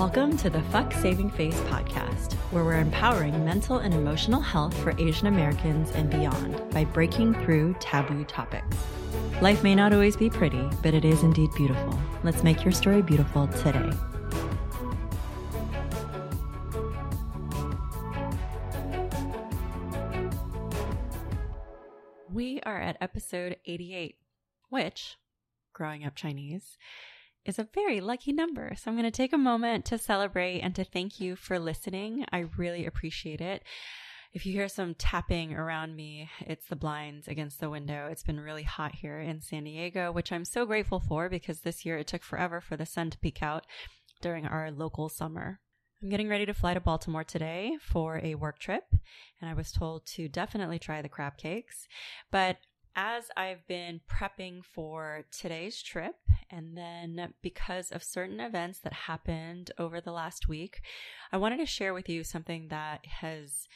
Welcome to the Fuck Saving Face podcast, where we're empowering mental and emotional health for Asian Americans and beyond by breaking through taboo topics. Life may not always be pretty, but it is indeed beautiful. Let's make your story beautiful today. We are at episode 88, which, growing up Chinese, is a very lucky number. So I'm going to take a moment to celebrate and to thank you for listening. I really appreciate it. If you hear some tapping around me, it's the blinds against the window. It's been really hot here in San Diego, which I'm so grateful for because this year it took forever for the sun to peek out during our local summer. I'm getting ready to fly to Baltimore today for a work trip, and I was told to definitely try the crab cakes. But as I've been prepping for today's trip, and then because of certain events that happened over the last week, I wanted to share with you something that has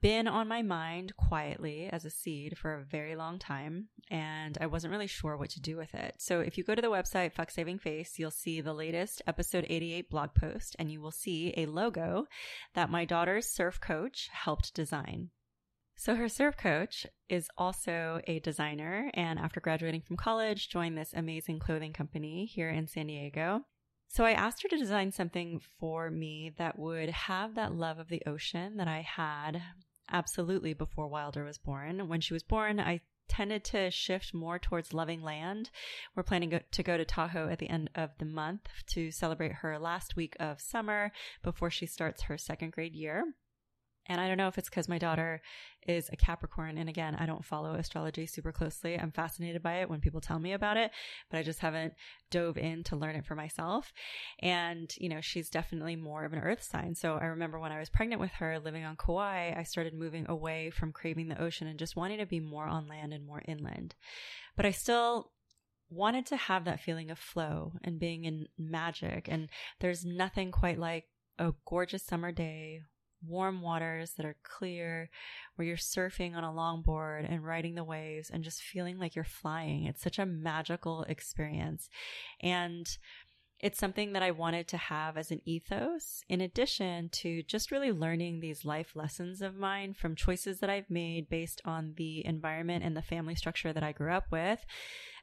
been on my mind quietly as a seed for a very long time, and I wasn't really sure what to do with it. So, if you go to the website Fuck Saving Face, you'll see the latest episode 88 blog post, and you will see a logo that my daughter's surf coach helped design. So her surf coach is also a designer and after graduating from college joined this amazing clothing company here in San Diego. So I asked her to design something for me that would have that love of the ocean that I had absolutely before Wilder was born. When she was born, I tended to shift more towards loving land. We're planning to go to Tahoe at the end of the month to celebrate her last week of summer before she starts her second grade year. And I don't know if it's because my daughter is a Capricorn. And again, I don't follow astrology super closely. I'm fascinated by it when people tell me about it, but I just haven't dove in to learn it for myself. And, you know, she's definitely more of an earth sign. So I remember when I was pregnant with her living on Kauai, I started moving away from craving the ocean and just wanting to be more on land and more inland. But I still wanted to have that feeling of flow and being in magic. And there's nothing quite like a gorgeous summer day warm waters that are clear, where you're surfing on a longboard and riding the waves and just feeling like you're flying. It's such a magical experience. And it's something that I wanted to have as an ethos, in addition to just really learning these life lessons of mine from choices that I've made based on the environment and the family structure that I grew up with,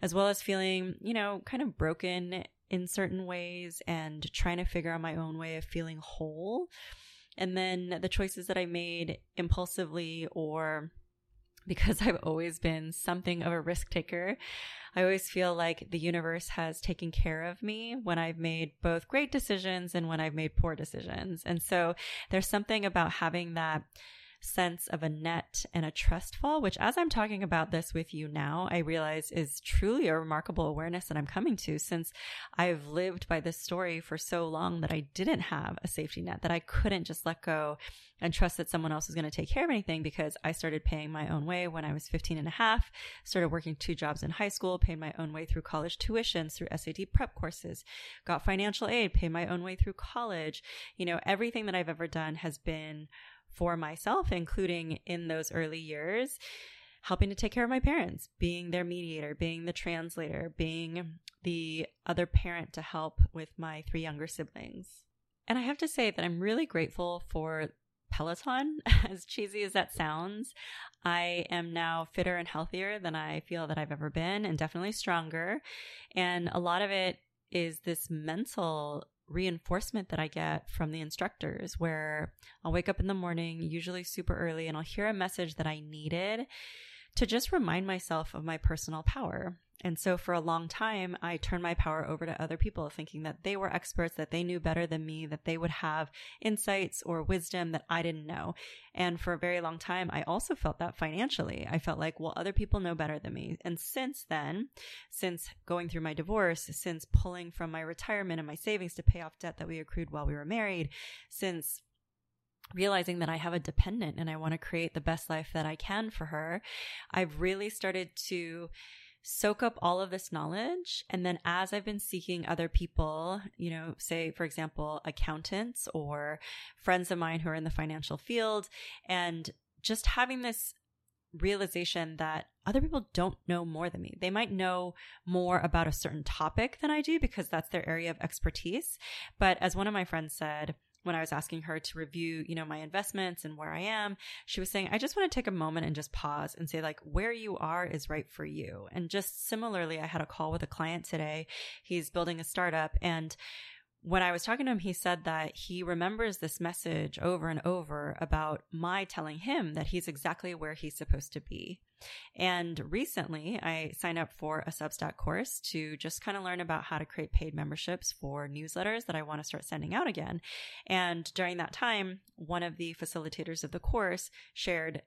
as well as feeling, you know, kind of broken in certain ways and trying to figure out my own way of feeling whole. And then the choices that I made impulsively or because I've always been something of a risk taker. I always feel like the universe has taken care of me when I've made both great decisions and when I've made poor decisions. And so there's something about having that sense of a net and a trust fall, which as I'm talking about this with you now, I realize is truly a remarkable awareness that I'm coming to since I've lived by this story for so long that I didn't have a safety net, that I couldn't just let go and trust that someone else was going to take care of anything because I started paying my own way when I was 15 and a half, started working two jobs in high school, paid my own way through college tuitions, through SAT prep courses, got financial aid, paid my own way through college. You know, everything that I've ever done has been for myself, including in those early years, helping to take care of my parents, being their mediator, being the translator, being the other parent to help with my three younger siblings. And I have to say that I'm really grateful for Peloton, as cheesy as that sounds. I am now fitter and healthier than I feel that I've ever been, and definitely stronger. And a lot of it is this mental reinforcement that I get from the instructors where I'll wake up in the morning, usually super early, and I'll hear a message that I needed to just remind myself of my personal power. And so for a long time, I turned my power over to other people, thinking that they were experts, that they knew better than me, that they would have insights or wisdom that I didn't know. And for a very long time, I also felt that financially. I felt like, well, other people know better than me. And since then, since going through my divorce, since pulling from my retirement and my savings to pay off debt that we accrued while we were married, since realizing that I have a dependent and I want to create the best life that I can for her, I've really started to soak up all of this knowledge. And then as I've been seeking other people, you know, say, for example, accountants or friends of mine who are in the financial field, and just having this realization that other people don't know more than me. They might know more about a certain topic than I do because that's their area of expertise. But as one of my friends said, when I was asking her to review, you know, my investments and where I am, she was saying, I just want to take a moment and just pause and say, like, where you are is right for you. And just similarly, I had a call with a client today. He's building a startup and when I was talking to him, he said that he remembers this message over and over about my telling him that he's exactly where he's supposed to be. And recently, I signed up for a Substack course to just kind of learn about how to create paid memberships for newsletters that I want to start sending out again. And during that time, one of the facilitators of the course shared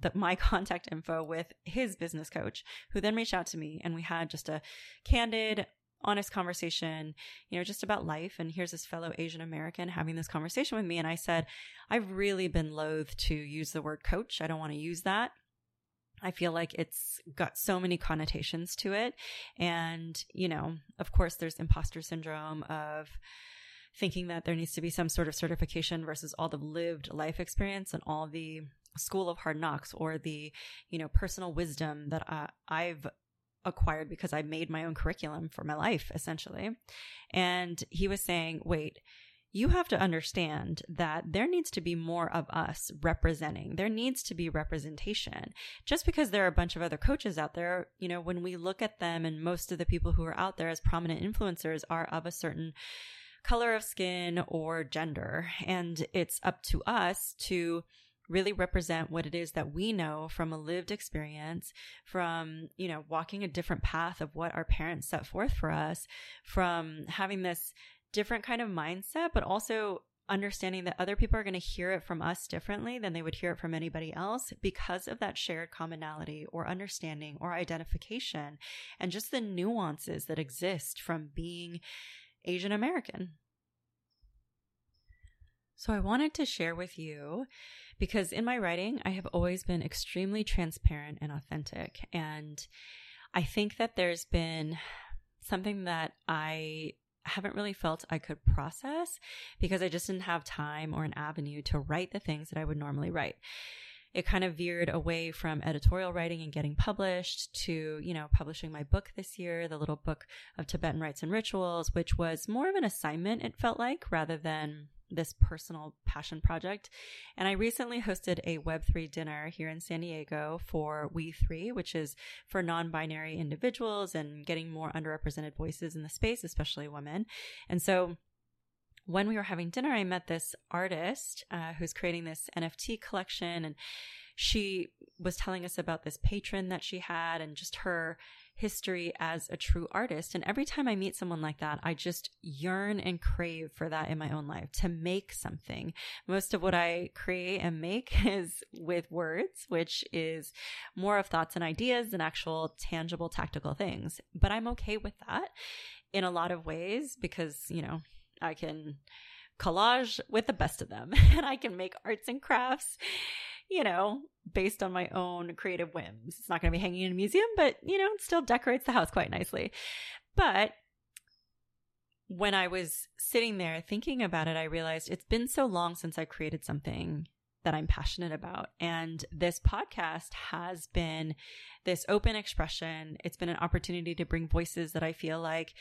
the, my contact info with his business coach, who then reached out to me and we had just a candid, honest conversation, you know, just about life. And here's this fellow Asian American having this conversation with me. And I said, I've really been loath to use the word coach. I don't want to use that. I feel like it's got so many connotations to it. And, you know, of course, there's imposter syndrome of thinking that there needs to be some sort of certification versus all the lived life experience and all the school of hard knocks or the, you know, personal wisdom that uh, I've acquired because I made my own curriculum for my life, essentially. And he was saying, wait, you have to understand that there needs to be more of us representing. There needs to be representation. Just because there are a bunch of other coaches out there, you know, when we look at them and most of the people who are out there as prominent influencers are of a certain color of skin or gender. And it's up to us to really represent what it is that we know from a lived experience, from, you know, walking a different path of what our parents set forth for us, from having this different kind of mindset, but also understanding that other people are going to hear it from us differently than they would hear it from anybody else because of that shared commonality or understanding or identification and just the nuances that exist from being Asian American. So I wanted to share with you because in my writing, I have always been extremely transparent and authentic. And I think that there's been something that I haven't really felt I could process because I just didn't have time or an avenue to write the things that I would normally write. It kind of veered away from editorial writing and getting published to, you know, publishing my book this year, the little book of Tibetan rites and rituals, which was more of an assignment, it felt like, rather than this personal passion project. And I recently hosted a Web3 dinner here in San Diego for We3, which is for non binary individuals and getting more underrepresented voices in the space, especially women. And so when we were having dinner, I met this artist uh, who's creating this NFT collection. And she was telling us about this patron that she had and just her history as a true artist. And every time I meet someone like that, I just yearn and crave for that in my own life to make something. Most of what I create and make is with words, which is more of thoughts and ideas than actual tangible tactical things. But I'm okay with that in a lot of ways because, you know, I can collage with the best of them and I can make arts and crafts you know, based on my own creative whims. It's not going to be hanging in a museum, but, you know, it still decorates the house quite nicely. But when I was sitting there thinking about it, I realized it's been so long since I created something that I'm passionate about. And this podcast has been this open expression. It's been an opportunity to bring voices that I feel like,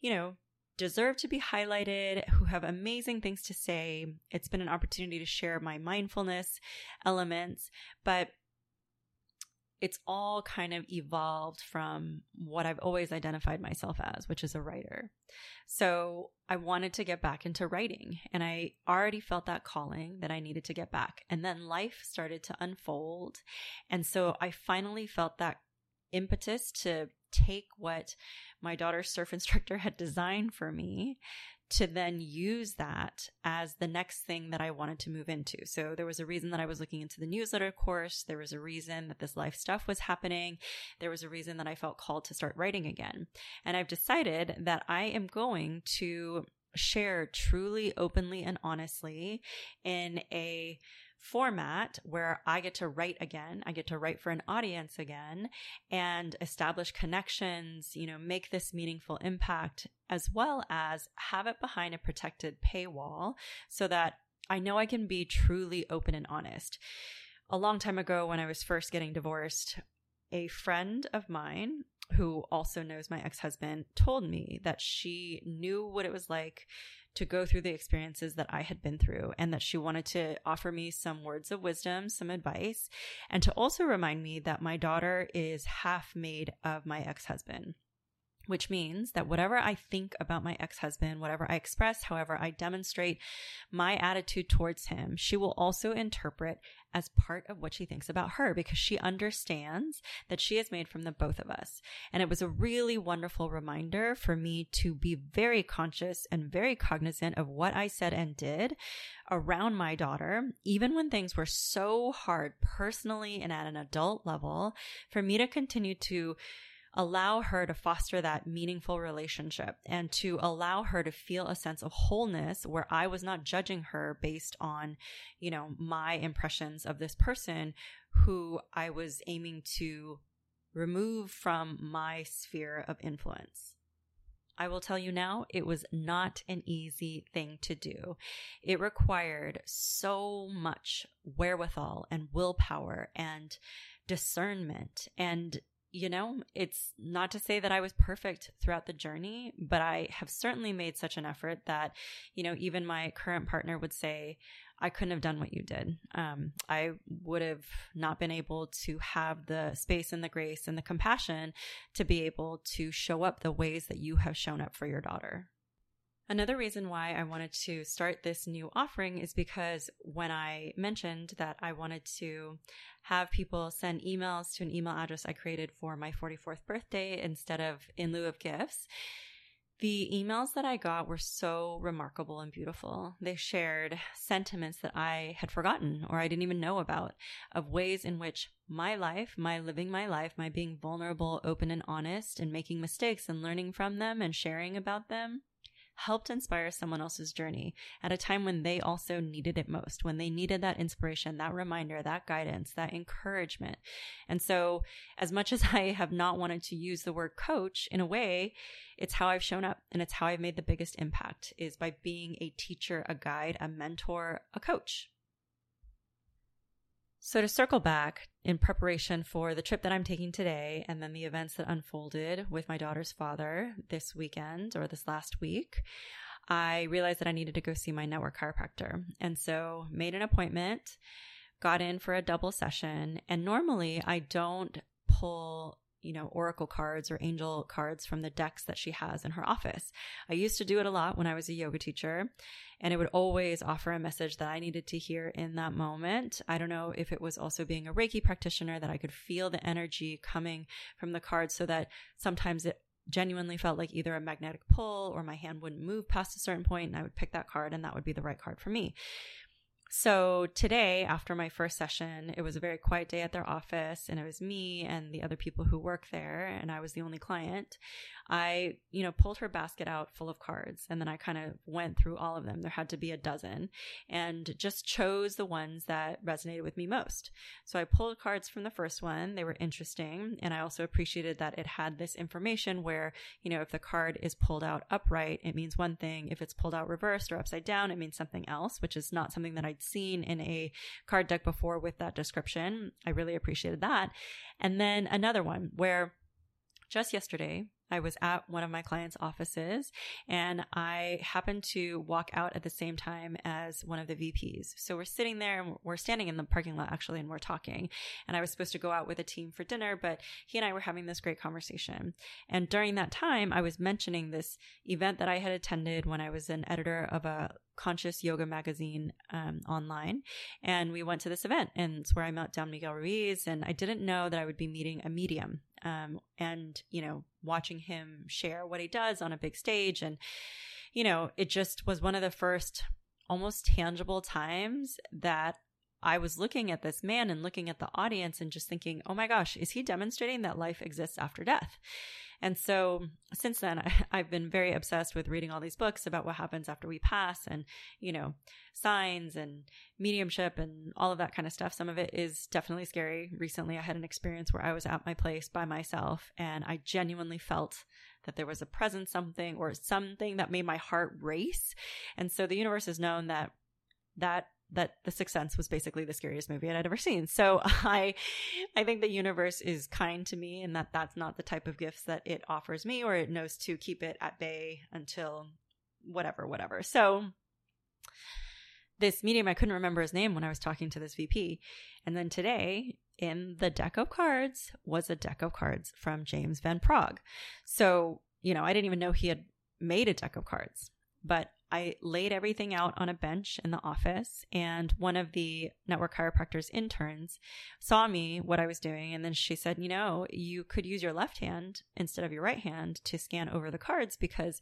you know, deserve to be highlighted, who have amazing things to say. It's been an opportunity to share my mindfulness elements, but it's all kind of evolved from what I've always identified myself as, which is a writer. So I wanted to get back into writing and I already felt that calling that I needed to get back. And then life started to unfold. And so I finally felt that impetus to take what my daughter's surf instructor had designed for me to then use that as the next thing that I wanted to move into. So there was a reason that I was looking into the newsletter course. There was a reason that this life stuff was happening. There was a reason that I felt called to start writing again. And I've decided that I am going to share truly, openly, and honestly in a format where I get to write again. I get to write for an audience again and establish connections, you know, make this meaningful impact as well as have it behind a protected paywall so that I know I can be truly open and honest. a long time ago when I was first getting divorced, a friend of mine who also knows my ex husband told me that she knew what it was like to go through the experiences that I had been through and that she wanted to offer me some words of wisdom, some advice, and to also remind me that my daughter is half made of my ex husband which means that whatever I think about my ex husband, whatever I express, however I demonstrate my attitude towards him, she will also interpret as part of what she thinks about her because she understands that she is made from the both of us. And it was a really wonderful reminder for me to be very conscious and very cognizant of what I said and did around my daughter, even when things were so hard personally and at an adult level, for me to continue to allow her to foster that meaningful relationship and to allow her to feel a sense of wholeness where I was not judging her based on, you know, my impressions of this person who I was aiming to remove from my sphere of influence. I will tell you now, it was not an easy thing to do. It required so much wherewithal and willpower and discernment and you know, it's not to say that I was perfect throughout the journey, but I have certainly made such an effort that, you know, even my current partner would say, I couldn't have done what you did. Um, I would have not been able to have the space and the grace and the compassion to be able to show up the ways that you have shown up for your daughter. Another reason why I wanted to start this new offering is because when I mentioned that I wanted to have people send emails to an email address I created for my 44th birthday instead of in lieu of gifts, the emails that I got were so remarkable and beautiful. They shared sentiments that I had forgotten or I didn't even know about of ways in which my life, my living my life, my being vulnerable, open and honest and making mistakes and learning from them and sharing about them helped inspire someone else's journey at a time when they also needed it most, when they needed that inspiration, that reminder, that guidance, that encouragement. And so, as much as I have not wanted to use the word coach, in a way, it's how I've shown up and it's how I've made the biggest impact is by being a teacher, a guide, a mentor, a coach. So, to circle back in preparation for the trip that I'm taking today and then the events that unfolded with my daughter's father this weekend or this last week, I realized that I needed to go see my network chiropractor. And so, made an appointment, got in for a double session. And normally, I don't pull you know, oracle cards or angel cards from the decks that she has in her office. I used to do it a lot when I was a yoga teacher, and it would always offer a message that I needed to hear in that moment. I don't know if it was also being a Reiki practitioner that I could feel the energy coming from the cards so that sometimes it genuinely felt like either a magnetic pull or my hand wouldn't move past a certain point and I would pick that card and that would be the right card for me. So today, after my first session, it was a very quiet day at their office, and it was me and the other people who work there, and I was the only client. I, you know, pulled her basket out full of cards and then I kind of went through all of them. There had to be a dozen and just chose the ones that resonated with me most. So I pulled cards from the first one. They were interesting. And I also appreciated that it had this information where, you know, if the card is pulled out upright, it means one thing. If it's pulled out reversed or upside down, it means something else, which is not something that Seen in a card deck before with that description. I really appreciated that. And then another one where just yesterday, I was at one of my clients' offices and I happened to walk out at the same time as one of the VPs. So we're sitting there and we're standing in the parking lot actually and we're talking. And I was supposed to go out with a team for dinner, but he and I were having this great conversation. And during that time, I was mentioning this event that I had attended when I was an editor of a conscious yoga magazine um, online. And we went to this event, and it's where I met Don Miguel Ruiz. And I didn't know that I would be meeting a medium um, and, you know, watching him share what he does on a big stage. And, you know, it just was one of the first almost tangible times that I was looking at this man and looking at the audience and just thinking, oh my gosh, is he demonstrating that life exists after death? And so since then, I, have been very obsessed with reading all these books about what happens after we pass and, you know, signs and mediumship and all of that kind of stuff. Some of it is definitely scary. Recently, I had an experience where I was at my place by myself and I genuinely felt that there was a presence, something or something that made my heart race. And so the universe has known that that that The Sixth Sense was basically the scariest movie I'd ever seen. So I, I think the universe is kind to me and that that's not the type of gifts that it offers me or it knows to keep it at bay until whatever, whatever. So this medium, I couldn't remember his name when I was talking to this VP. And then today in the deck of cards was a deck of cards from James Van Praagh. So, you know, I didn't even know he had made a deck of cards, but I laid everything out on a bench in the office, and one of the network chiropractor's interns saw me, what I was doing, and then she said, You know, you could use your left hand instead of your right hand to scan over the cards because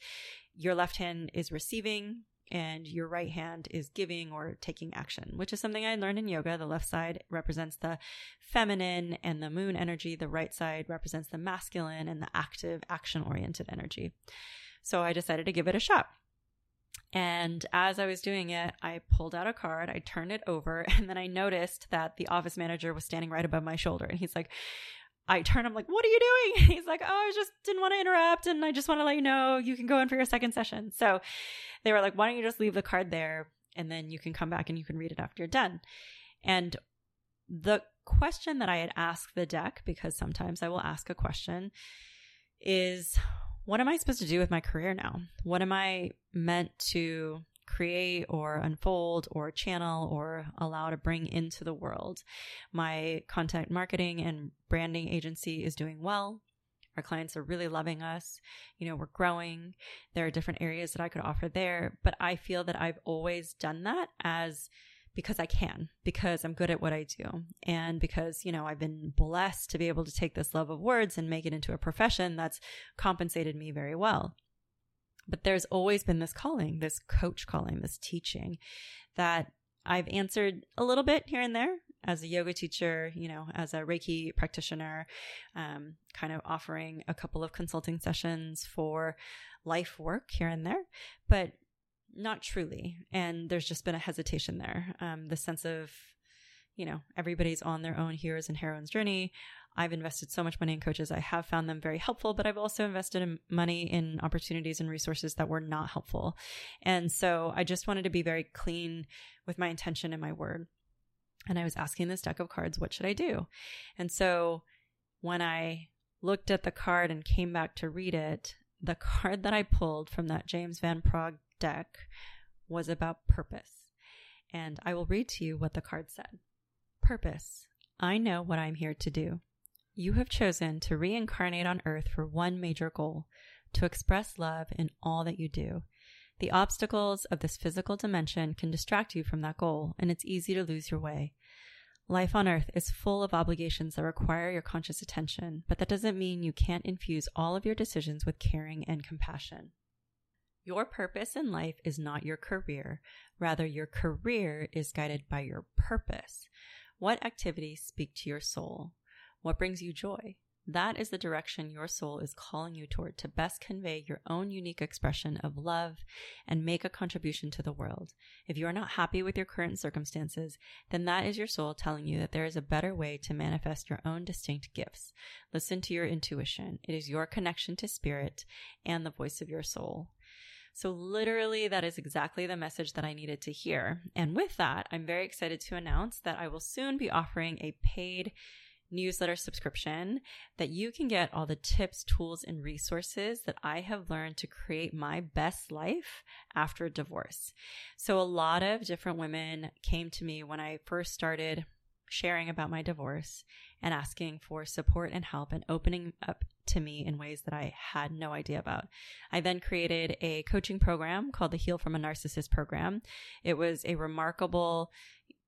your left hand is receiving and your right hand is giving or taking action, which is something I learned in yoga. The left side represents the feminine and the moon energy, the right side represents the masculine and the active, action oriented energy. So I decided to give it a shot. And as I was doing it, I pulled out a card, I turned it over, and then I noticed that the office manager was standing right above my shoulder. And he's like, I turn, I'm like, what are you doing? He's like, oh, I just didn't want to interrupt. And I just want to let you know you can go in for your second session. So they were like, why don't you just leave the card there and then you can come back and you can read it after you're done. And the question that I had asked the deck, because sometimes I will ask a question, is what am I supposed to do with my career now? What am I meant to create or unfold or channel or allow to bring into the world? My content marketing and branding agency is doing well. Our clients are really loving us. You know, we're growing. There are different areas that I could offer there, but I feel that I've always done that as because I can, because I'm good at what I do. And because, you know, I've been blessed to be able to take this love of words and make it into a profession that's compensated me very well. But there's always been this calling, this coach calling, this teaching that I've answered a little bit here and there as a yoga teacher, you know, as a Reiki practitioner, um, kind of offering a couple of consulting sessions for life work here and there. But not truly. And there's just been a hesitation there. Um, the sense of, you know, everybody's on their own heroes and heroines journey. I've invested so much money in coaches. I have found them very helpful, but I've also invested in money in opportunities and resources that were not helpful. And so I just wanted to be very clean with my intention and my word. And I was asking this deck of cards, what should I do? And so when I looked at the card and came back to read it, the card that I pulled from that James Van Praagh deck was about purpose. And I will read to you what the card said Purpose. I know what I'm here to do. You have chosen to reincarnate on earth for one major goal to express love in all that you do. The obstacles of this physical dimension can distract you from that goal, and it's easy to lose your way. Life on earth is full of obligations that require your conscious attention, but that doesn't mean you can't infuse all of your decisions with caring and compassion. Your purpose in life is not your career. Rather, your career is guided by your purpose. What activities speak to your soul? What brings you joy? That is the direction your soul is calling you toward to best convey your own unique expression of love and make a contribution to the world. If you are not happy with your current circumstances, then that is your soul telling you that there is a better way to manifest your own distinct gifts. Listen to your intuition. It is your connection to spirit and the voice of your soul. So, literally, that is exactly the message that I needed to hear. And with that, I'm very excited to announce that I will soon be offering a paid newsletter subscription that you can get all the tips, tools, and resources that I have learned to create my best life after divorce. So, a lot of different women came to me when I first started sharing about my divorce and asking for support and help and opening up to me in ways that I had no idea about. I then created a coaching program called the Heal from a Narcissist program. It was a remarkable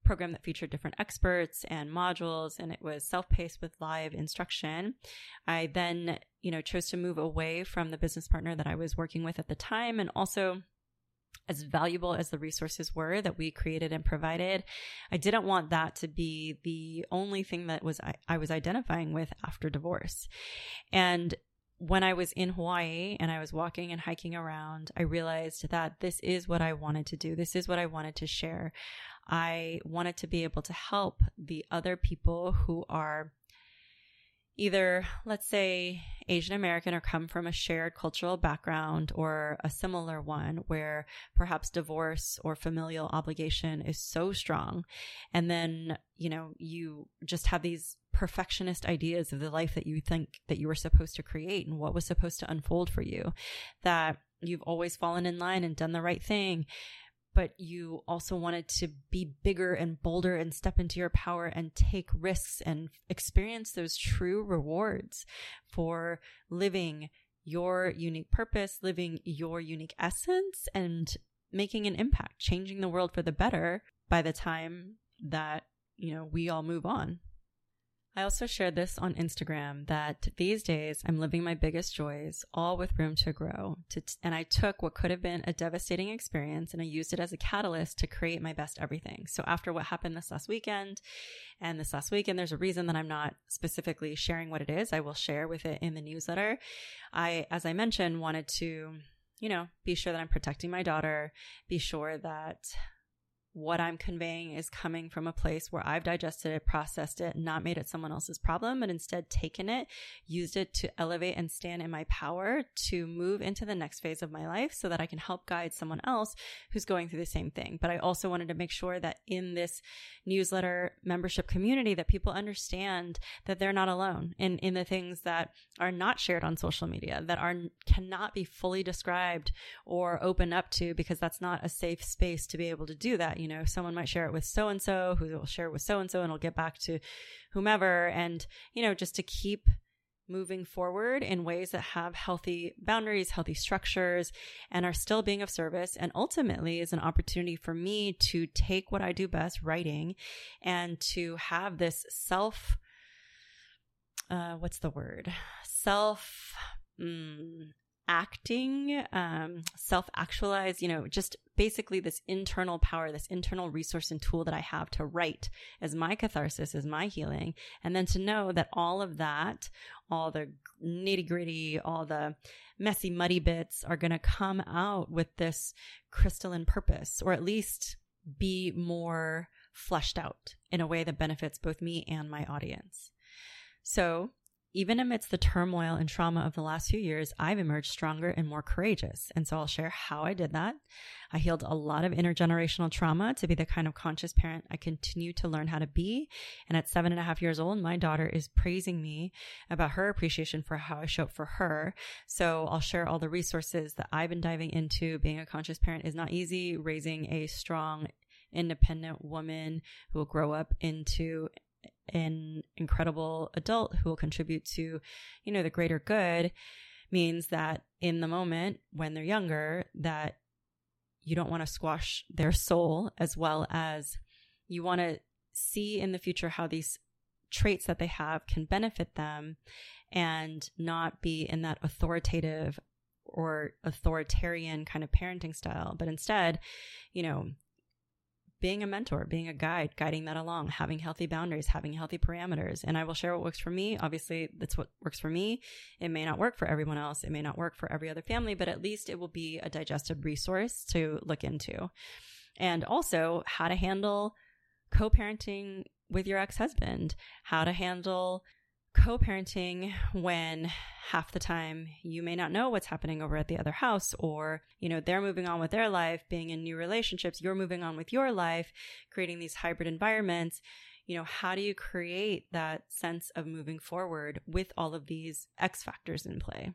program that featured different experts and modules and it was self-paced with live instruction. I then, you know, chose to move away from the business partner that I was working with at the time and also as valuable as the resources were that we created and provided, I didn't want that to be the only thing that was I, I was identifying with after divorce. And when I was in Hawaii and I was walking and hiking around, I realized that this is what I wanted to do. This is what I wanted to share. I wanted to be able to help the other people who are either, let's say, Asian American or come from a shared cultural background or a similar one where perhaps divorce or familial obligation is so strong. And then, you know, you just have these perfectionist ideas of the life that you think that you were supposed to create and what was supposed to unfold for you that you've always fallen in line and done the right thing but you also wanted to be bigger and bolder and step into your power and take risks and experience those true rewards for living your unique purpose, living your unique essence, and making an impact, changing the world for the better by the time that, you know, we all move on. I also shared this on Instagram that these days I'm living my biggest joys, all with room to grow. To t- and I took what could have been a devastating experience and I used it as a catalyst to create my best everything. So after what happened this last weekend and this last weekend, there's a reason that I'm not specifically sharing what it is. I will share with it in the newsletter. I, as I mentioned, wanted to, you know, be sure that I'm protecting my daughter, be sure that what I'm conveying is coming from a place where I've digested it, processed it, not made it someone else's problem, but instead taken it, used it to elevate and stand in my power to move into the next phase of my life so that I can help guide someone else who's going through the same thing. But I also wanted to make sure that in this newsletter membership community that people understand that they're not alone in, in the things that are not shared on social media, that are cannot be fully described or opened up to because that's not a safe space to be able to do that. You know, someone might share it with so and so, who will share it with so and so, and it'll get back to whomever. And, you know, just to keep moving forward in ways that have healthy boundaries, healthy structures, and are still being of service. And ultimately is an opportunity for me to take what I do best, writing, and to have this self, uh, what's the word? Self, mm, acting, um, self actualize, you know, just basically this internal power, this internal resource and tool that I have to write as my catharsis, as my healing. And then to know that all of that, all the nitty gritty, all the messy, muddy bits are going to come out with this crystalline purpose, or at least be more fleshed out in a way that benefits both me and my audience. So even amidst the turmoil and trauma of the last few years, I've emerged stronger and more courageous. And so I'll share how I did that. I healed a lot of intergenerational trauma to be the kind of conscious parent I continue to learn how to be. And at seven and a half years old, my daughter is praising me about her appreciation for how I show up for her. So I'll share all the resources that I've been diving into. Being a conscious parent is not easy. Raising a strong, independent woman who will grow up into an incredible adult who will contribute to, you know, the greater good means that in the moment when they're younger, that you don't want to squash their soul as well as you want to see in the future how these traits that they have can benefit them and not be in that authoritative or authoritarian kind of parenting style, but instead, you know, being a mentor, being a guide, guiding that along, having healthy boundaries, having healthy parameters. And I will share what works for me. Obviously, that's what works for me. It may not work for everyone else. It may not work for every other family, but at least it will be a digested resource to look into. And also how to handle co-parenting with your ex-husband, how to handle co parenting when half the time you may not know what's happening over at the other house, or, you know, they're moving on with their life, being in new relationships, you're moving on with your life, creating these hybrid environments. You know, how do you create that sense of moving forward with all of these X factors in play?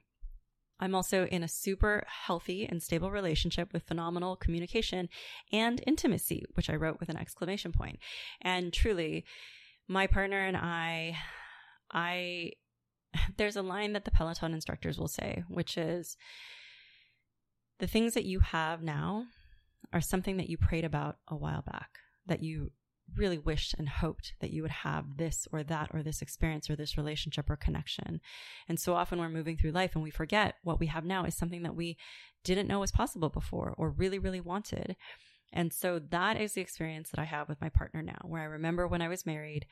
I'm also in a super healthy and stable relationship with phenomenal communication and intimacy, which I wrote with an exclamation point. And truly, my partner and I I there's a line that the Peloton instructors will say, which is the things that you have now are something that you prayed about a while back, that you really wished and hoped that you would have this or that or this experience or this relationship or connection. And so often we're moving through life and we forget what we have now is something that we didn't know was possible before or really, really wanted. And so that is the experience that I have with my partner now, where I remember when I was married,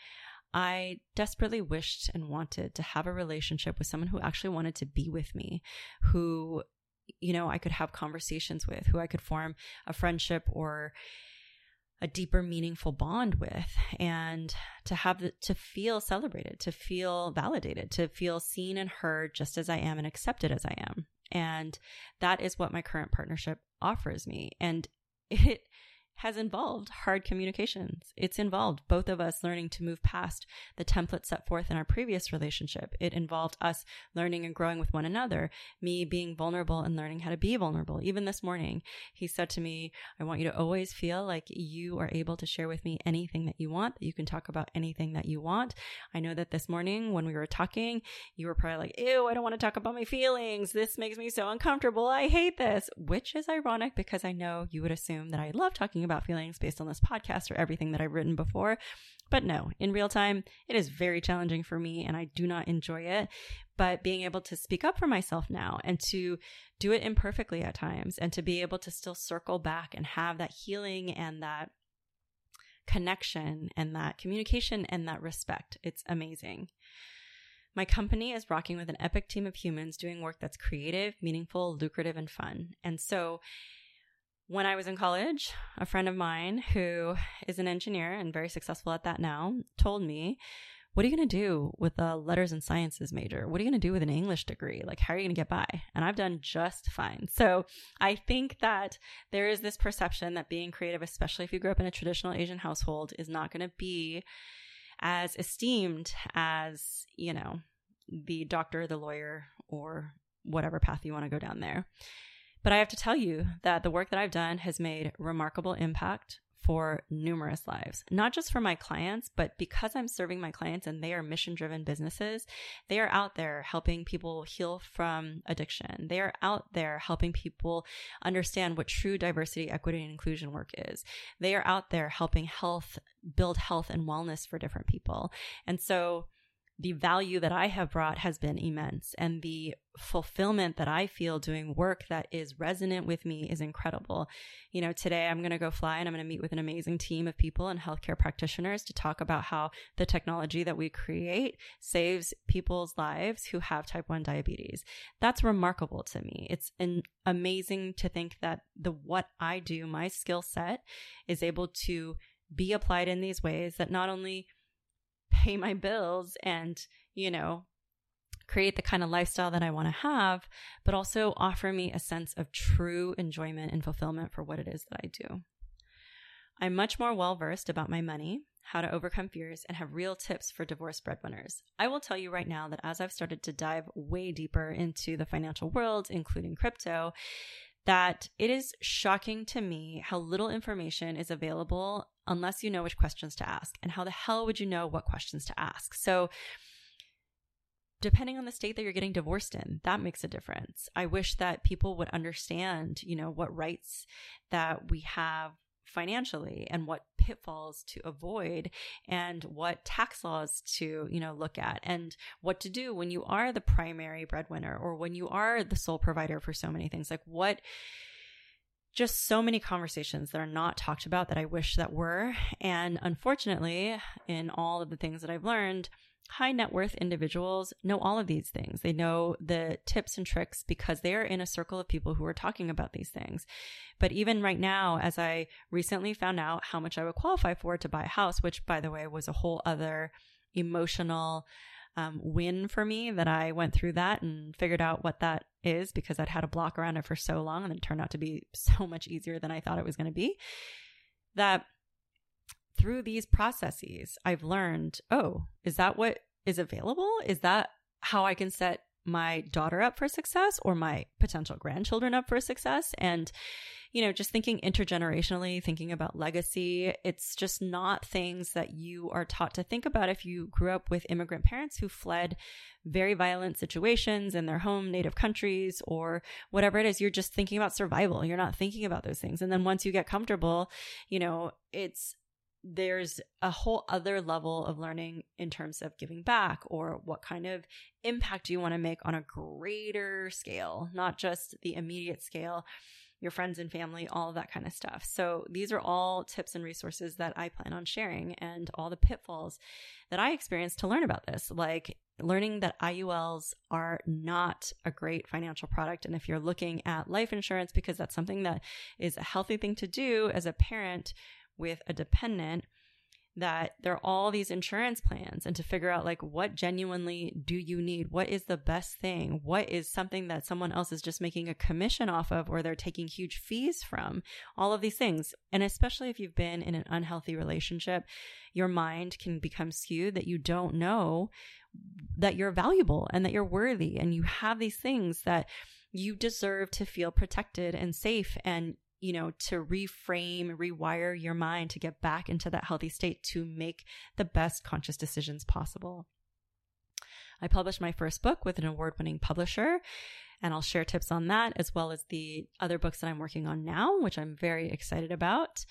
I desperately wished and wanted to have a relationship with someone who actually wanted to be with me, who, you know, I could have conversations with, who I could form a friendship or a deeper meaningful bond with and to have the, to feel celebrated to feel validated to feel seen and heard just as i am and accepted as i am. And that is what my current partnership offers me. And it has involved hard communications. It's involved both of us learning to move past the template set forth in our previous relationship. It involved us learning and growing with one another, me being vulnerable and learning how to be vulnerable. Even this morning, he said to me, I want you to always feel like you are able to share with me anything that you want, that you can talk about anything that you want. I know that this morning when we were talking, you were probably like, ew, I don't want to talk about my feelings. This makes me so uncomfortable. I hate this, which is ironic because I know you would assume that I love talking about feelings based on this podcast or everything that I've written before. But no, in real time, it is very challenging for me and I do not enjoy it. But being able to speak up for myself now and to do it imperfectly at times and to be able to still circle back and have that healing and that connection and that communication and that respect, it's amazing. My company is rocking with an epic team of humans doing work that's creative, meaningful, lucrative, and fun. And so when I was in college, a friend of mine who is an engineer and very successful at that now told me, What are you going to do with a letters and sciences major? What are you going to do with an English degree? Like, how are you going to get by? And I've done just fine. So I think that there is this perception that being creative, especially if you grew up in a traditional Asian household, is not going to be as esteemed as, you know, the doctor, the lawyer, or whatever path you want to go down there. But I have to tell you that the work that I've done has made remarkable impact for numerous lives, not just for my clients, but because I'm serving my clients and they are mission driven businesses, they are out there helping people heal from addiction. They are out there helping people understand what true diversity, equity, and inclusion work is. They are out there helping health, build health and wellness for different people. And so, the value that I have brought has been immense and the fulfillment that I feel doing work that is resonant with me is incredible. You know, today I'm going to go fly and I'm going to meet with an amazing team of people and healthcare practitioners to talk about how the technology that we create saves people's lives who have type 1 diabetes. That's remarkable to me. It's an amazing to think that the what I do, my skill set is able to be applied in these ways that not only pay my bills and, you know, create the kind of lifestyle that I want to have, but also offer me a sense of true enjoyment and fulfillment for what it is that I do. I'm much more well versed about my money, how to overcome fears, and have real tips for divorce breadwinners. I will tell you right now that as I've started to dive way deeper into the financial world, including crypto, that it is shocking to me how little information is available unless you know which questions to ask. And how the hell would you know what questions to ask? So, depending on the state that you're getting divorced in that makes a difference i wish that people would understand you know what rights that we have financially and what pitfalls to avoid and what tax laws to, you know, look at and what to do when you are the primary breadwinner or when you are the sole provider for so many things. Like what just so many conversations that are not talked about that I wish that were. And unfortunately, in all of the things that I've learned, high net worth individuals know all of these things. They know the tips and tricks because they are in a circle of people who are talking about these things. But even right now, as I recently found out how much I would qualify for to buy a house, which by the way was a whole other emotional um, win for me that I went through that and figured out what that is because I'd had a block around it for so long and it turned out to be so much easier than I thought it was going to be. That through these processes, I've learned, oh, is that what is available? Is that how I can set my daughter up for success or my potential grandchildren up for success? And, you know, just thinking intergenerationally, thinking about legacy, it's just not things that you are taught to think about if you grew up with immigrant parents who fled very violent situations in their home native countries or whatever it is. You're just thinking about survival. You're not thinking about those things. And then once you get comfortable, you know, it's there's a whole other level of learning in terms of giving back or what kind of impact do you want to make on a greater scale, not just the immediate scale, your friends and family, all of that kind of stuff. So these are all tips and resources that I plan on sharing and all the pitfalls that I experienced to learn about this, like learning that IULs are not a great financial product. And if you're looking at life insurance, because that's something that is a healthy thing to do as a parent, with a dependent that there are all these insurance plans and to figure out like what genuinely do you need? What is the best thing? What is something that someone else is just making a commission off of or they're taking huge fees from? All of these things. And especially if you've been in an unhealthy relationship your mind can become skewed that you don't know that you're valuable and that you're worthy and you have these things that you deserve to feel protected and safe and you know, to reframe, rewire your mind to get back into that healthy state to make the best conscious decisions possible. I published my first book with an award winning publisher, and I'll share tips on that as well as the other books that I'm working on now, which I'm very excited about.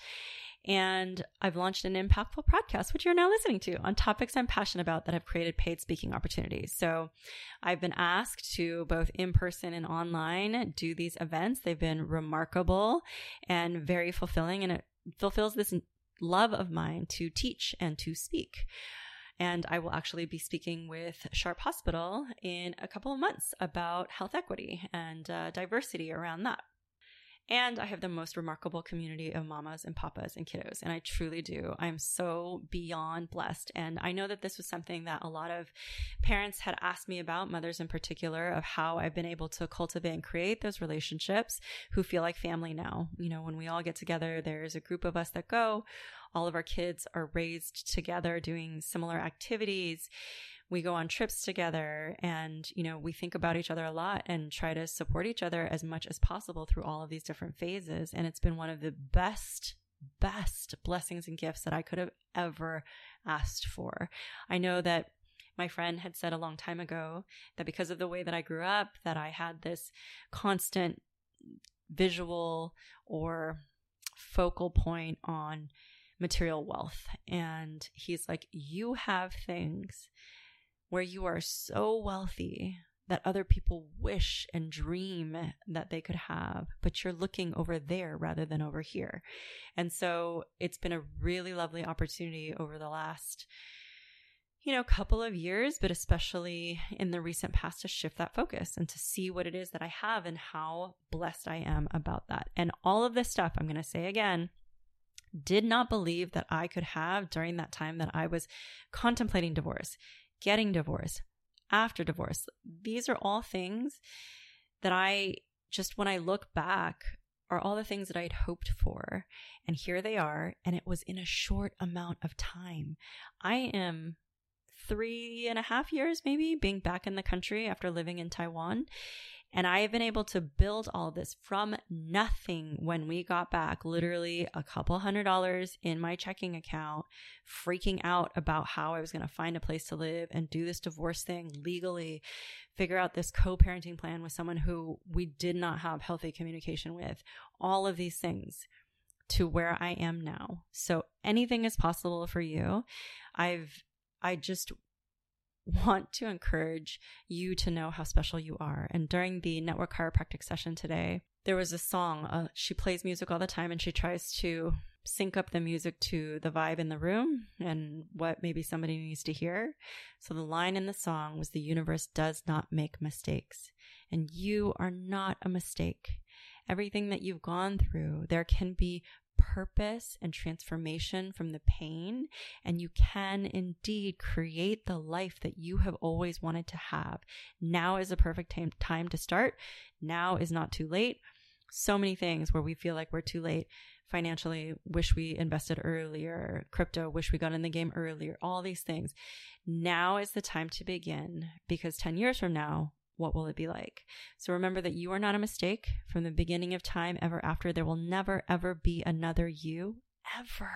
And I've launched an impactful podcast, which you're now listening to on topics I'm passionate about that have created paid speaking opportunities. So I've been asked to both in person and online do these events. They've been remarkable and very fulfilling, and it fulfills this love of mine to teach and to speak. And I will actually be speaking with Sharp Hospital in a couple of months about health equity and uh, diversity around that. And I have the most remarkable community of mamas and papas and kiddos. And I truly do. I'm so beyond blessed. And I know that this was something that a lot of parents had asked me about, mothers in particular, of how I've been able to cultivate and create those relationships who feel like family now. You know, when we all get together, there's a group of us that go. All of our kids are raised together doing similar activities we go on trips together and you know we think about each other a lot and try to support each other as much as possible through all of these different phases and it's been one of the best best blessings and gifts that I could have ever asked for. I know that my friend had said a long time ago that because of the way that I grew up that I had this constant visual or focal point on material wealth and he's like you have things where you are so wealthy that other people wish and dream that they could have, but you're looking over there rather than over here. And so it's been a really lovely opportunity over the last, you know, couple of years, but especially in the recent past to shift that focus and to see what it is that I have and how blessed I am about that. And all of this stuff, I'm going to say again, did not believe that I could have during that time that I was contemplating divorce getting divorced, after divorce. These are all things that I just, when I look back, are all the things that I'd hoped for. And here they are. And it was in a short amount of time. I am three and a half years, maybe, being back in the country after living in Taiwan. And I have been able to build all this from nothing when we got back, literally a couple hundred dollars in my checking account, freaking out about how I was going to find a place to live and do this divorce thing legally, figure out this co parenting plan with someone who we did not have healthy communication with, all of these things to where I am now. So anything is possible for you. I've, I just want to encourage you to know how special you are. And during the network chiropractic session today, there was a song. Uh, she plays music all the time and she tries to sync up the music to the vibe in the room and what maybe somebody needs to hear. So the line in the song was The universe does not make mistakes, and you are not a mistake. Everything that you've gone through, there can be purpose and transformation from the pain, and you can indeed create the life that you have always wanted to have. Now is a perfect time, time to start. Now is not too late. So many things where we feel like we're too late financially, wish we invested earlier, crypto, wish we got in the game earlier, all these things. Now is the time to begin because 10 years from now, what will it be like? So remember that you are not a mistake from the beginning of time ever after. There will never, ever be another you, ever,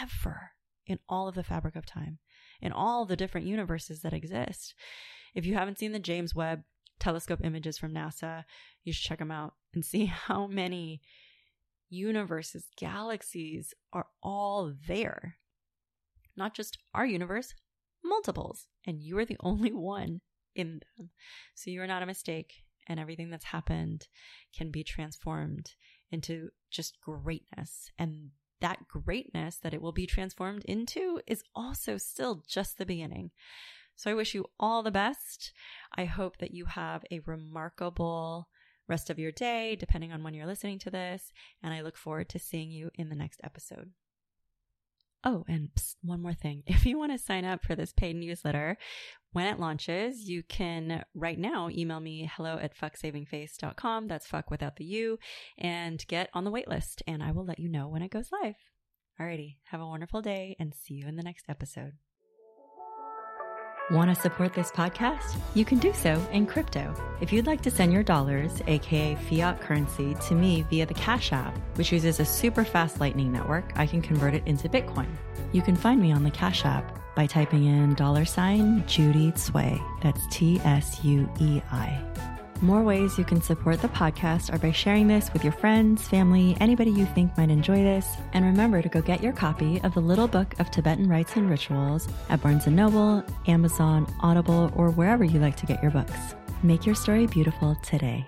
ever in all of the fabric of time, in all the different universes that exist. If you haven't seen the James Webb telescope images from NASA, you should check them out and see how many universes, galaxies are all there. Not just our universe, multiples. And you are the only one in them. So you are not a mistake, and everything that's happened can be transformed into just greatness. And that greatness that it will be transformed into is also still just the beginning. So I wish you all the best. I hope that you have a remarkable rest of your day, depending on when you're listening to this. And I look forward to seeing you in the next episode. Oh, and psst, one more thing. If you want to sign up for this paid newsletter, when it launches, you can right now email me hello at fucksavingface.com. That's fuck without the U and get on the waitlist and I will let you know when it goes live. Alrighty. Have a wonderful day and see you in the next episode. Want to support this podcast? You can do so in crypto. If you'd like to send your dollars, aka fiat currency, to me via the Cash App, which uses a super fast Lightning network, I can convert it into Bitcoin. You can find me on the Cash App by typing in dollar sign Judy Tsuei. That's T S U E I. More ways you can support the podcast are by sharing this with your friends, family, anybody you think might enjoy this. And remember to go get your copy of the Little Book of Tibetan Rites and Rituals at Barnes & Noble, Amazon, Audible, or wherever you like to get your books. Make your story beautiful today.